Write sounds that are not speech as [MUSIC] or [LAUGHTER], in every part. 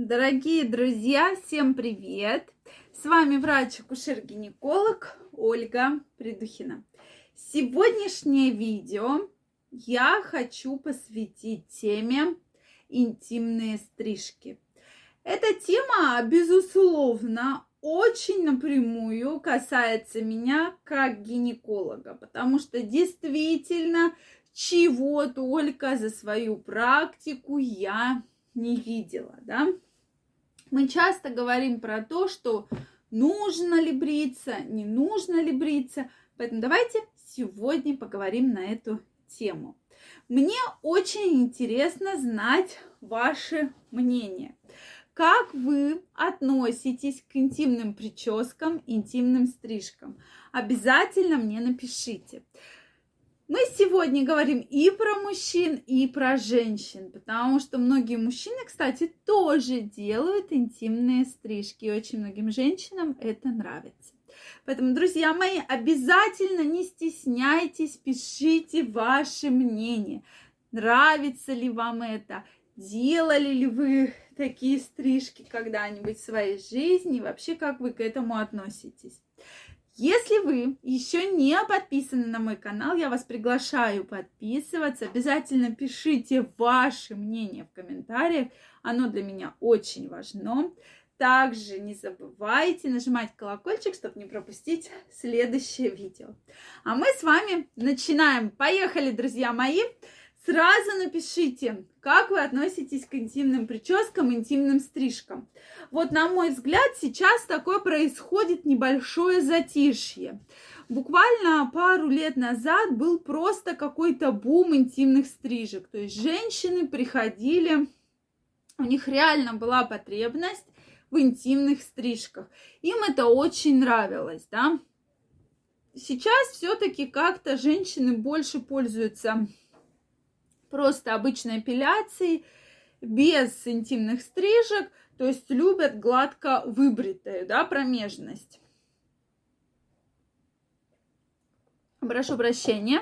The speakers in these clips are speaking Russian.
Дорогие друзья, всем привет! С вами врач-акушер-гинеколог Ольга Придухина. Сегодняшнее видео я хочу посвятить теме интимные стрижки. Эта тема, безусловно, очень напрямую касается меня как гинеколога, потому что действительно чего только за свою практику я не видела, да. Мы часто говорим про то, что нужно ли бриться, не нужно ли бриться, поэтому давайте сегодня поговорим на эту тему. Мне очень интересно знать ваше мнение. Как вы относитесь к интимным прическам, интимным стрижкам? Обязательно мне напишите. Мы сегодня говорим и про мужчин, и про женщин, потому что многие мужчины, кстати, тоже делают интимные стрижки, и очень многим женщинам это нравится. Поэтому, друзья мои, обязательно не стесняйтесь, пишите ваше мнение. Нравится ли вам это? Делали ли вы такие стрижки когда-нибудь в своей жизни? Вообще, как вы к этому относитесь? Если вы еще не подписаны на мой канал, я вас приглашаю подписываться. Обязательно пишите ваше мнение в комментариях. Оно для меня очень важно. Также не забывайте нажимать колокольчик, чтобы не пропустить следующее видео. А мы с вами начинаем. Поехали, друзья мои! Сразу напишите, как вы относитесь к интимным прическам, интимным стрижкам. Вот, на мой взгляд, сейчас такое происходит небольшое затишье. Буквально пару лет назад был просто какой-то бум интимных стрижек. То есть женщины приходили, у них реально была потребность в интимных стрижках. Им это очень нравилось, да. Сейчас все-таки как-то женщины больше пользуются просто обычной эпиляцией, без интимных стрижек, то есть любят гладко выбритую, да, промежность. Прошу прощения.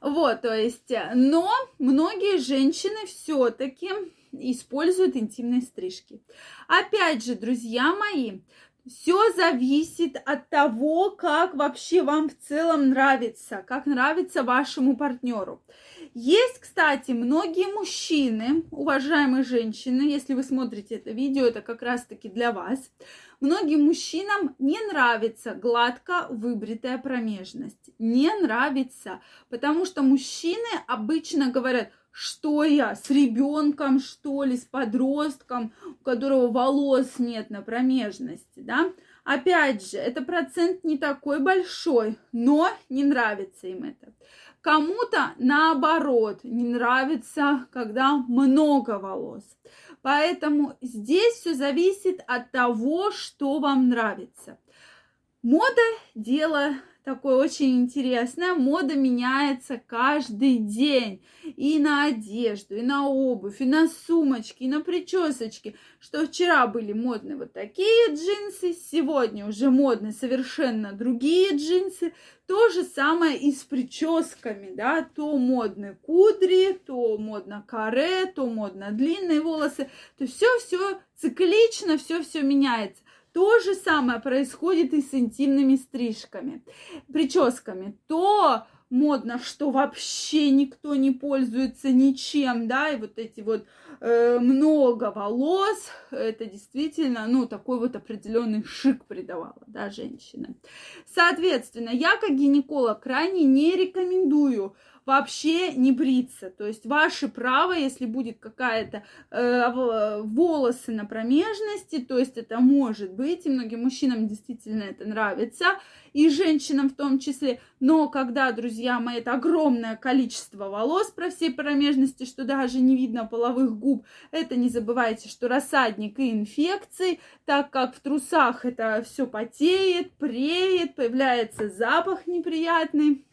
Вот, то есть, но многие женщины все-таки используют интимные стрижки. Опять же, друзья мои, все зависит от того, как вообще вам в целом нравится, как нравится вашему партнеру. Есть, кстати, многие мужчины, уважаемые женщины, если вы смотрите это видео, это как раз-таки для вас. Многим мужчинам не нравится гладко выбритая промежность. Не нравится, потому что мужчины обычно говорят, что я с ребенком, что ли, с подростком, у которого волос нет на промежности, да? Опять же, это процент не такой большой, но не нравится им это. Кому-то наоборот не нравится, когда много волос. Поэтому здесь все зависит от того, что вам нравится. Мода – дело такое очень интересное. Мода меняется каждый день. И на одежду, и на обувь, и на сумочки, и на причесочки. Что вчера были модны вот такие джинсы, сегодня уже модны совершенно другие джинсы. То же самое и с прическами, да, то модны кудри, то модно каре, то модно длинные волосы. То все-все циклично, все-все меняется. То же самое происходит и с интимными стрижками, прическами. То модно, что вообще никто не пользуется ничем, да, и вот эти вот э, много волос, это действительно, ну, такой вот определенный шик придавала, да, женщина. Соответственно, я как гинеколог крайне не рекомендую вообще не бриться. То есть ваше право, если будет какая-то э, волосы на промежности, то есть это может быть, и многим мужчинам действительно это нравится, и женщинам в том числе. Но когда, друзья мои, это огромное количество волос про всей промежности, что даже не видно половых губ, это не забывайте, что рассадник и инфекции, так как в трусах это все потеет, преет, появляется запах неприятный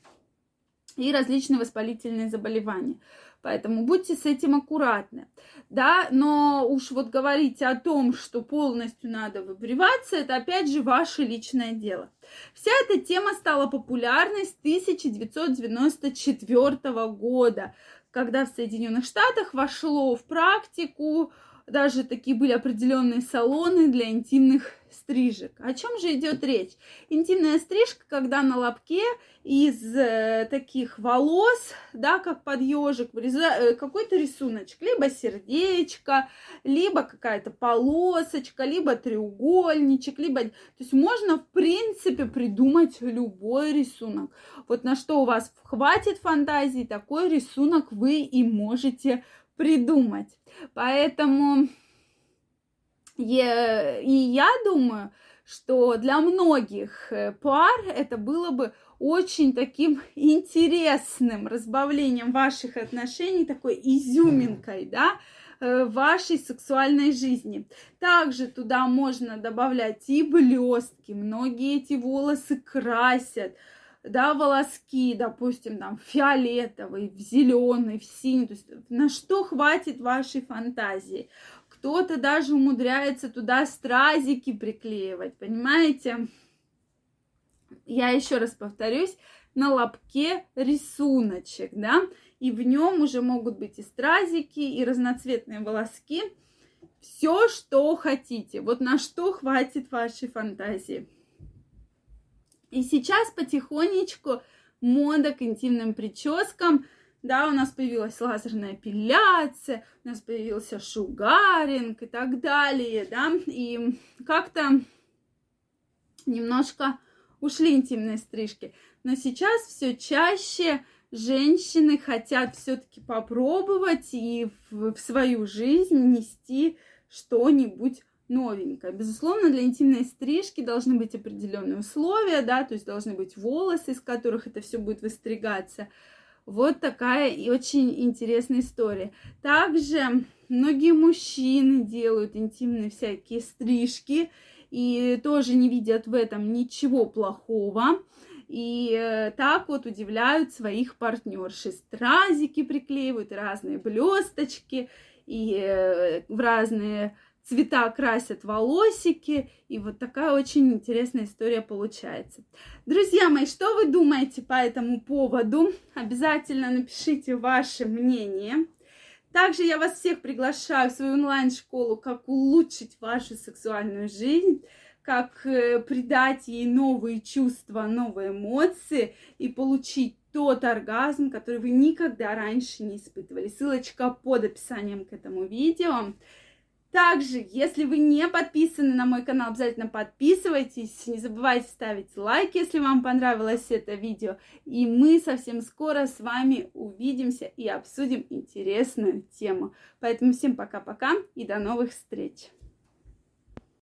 и различные воспалительные заболевания. Поэтому будьте с этим аккуратны. Да, но уж вот говорить о том, что полностью надо выбриваться, это опять же ваше личное дело. Вся эта тема стала популярной с 1994 года, когда в Соединенных Штатах вошло в практику даже такие были определенные салоны для интимных стрижек. О чем же идет речь? Интимная стрижка, когда на лобке из э, таких волос, да, как под ежик, э, какой-то рисуночек, либо сердечко, либо какая-то полосочка, либо треугольничек, либо... То есть можно, в принципе, придумать любой рисунок. Вот на что у вас хватит фантазии, такой рисунок вы и можете придумать. Поэтому и я думаю, что для многих э, пар это было бы очень таким [LAUGHS] интересным разбавлением ваших отношений, такой изюминкой, да, э, вашей сексуальной жизни. Также туда можно добавлять и блестки, многие эти волосы красят, да, волоски, допустим, там, фиолетовый, в зеленый, в синий, то есть на что хватит вашей фантазии. Кто-то даже умудряется туда стразики приклеивать, понимаете? Я еще раз повторюсь, на лобке рисуночек, да, и в нем уже могут быть и стразики, и разноцветные волоски. Все, что хотите. Вот на что хватит вашей фантазии. И сейчас потихонечку мода к интимным прическам – да, у нас появилась лазерная эпиляция, у нас появился шугаринг и так далее, да, и как-то немножко ушли интимные стрижки. Но сейчас все чаще женщины хотят все-таки попробовать и в, в свою жизнь нести что-нибудь новенькое. Безусловно, для интимной стрижки должны быть определенные условия, да, то есть должны быть волосы, из которых это все будет выстригаться. Вот такая и очень интересная история. Также многие мужчины делают интимные всякие стрижки и тоже не видят в этом ничего плохого. И э, так вот удивляют своих партнерши. Стразики приклеивают, разные блесточки и э, в разные цвета красят волосики, и вот такая очень интересная история получается. Друзья мои, что вы думаете по этому поводу? Обязательно напишите ваше мнение. Также я вас всех приглашаю в свою онлайн-школу «Как улучшить вашу сексуальную жизнь», как э, придать ей новые чувства, новые эмоции и получить тот оргазм, который вы никогда раньше не испытывали. Ссылочка под описанием к этому видео. Также, если вы не подписаны на мой канал, обязательно подписывайтесь. Не забывайте ставить лайк, если вам понравилось это видео. И мы совсем скоро с вами увидимся и обсудим интересную тему. Поэтому всем пока-пока и до новых встреч!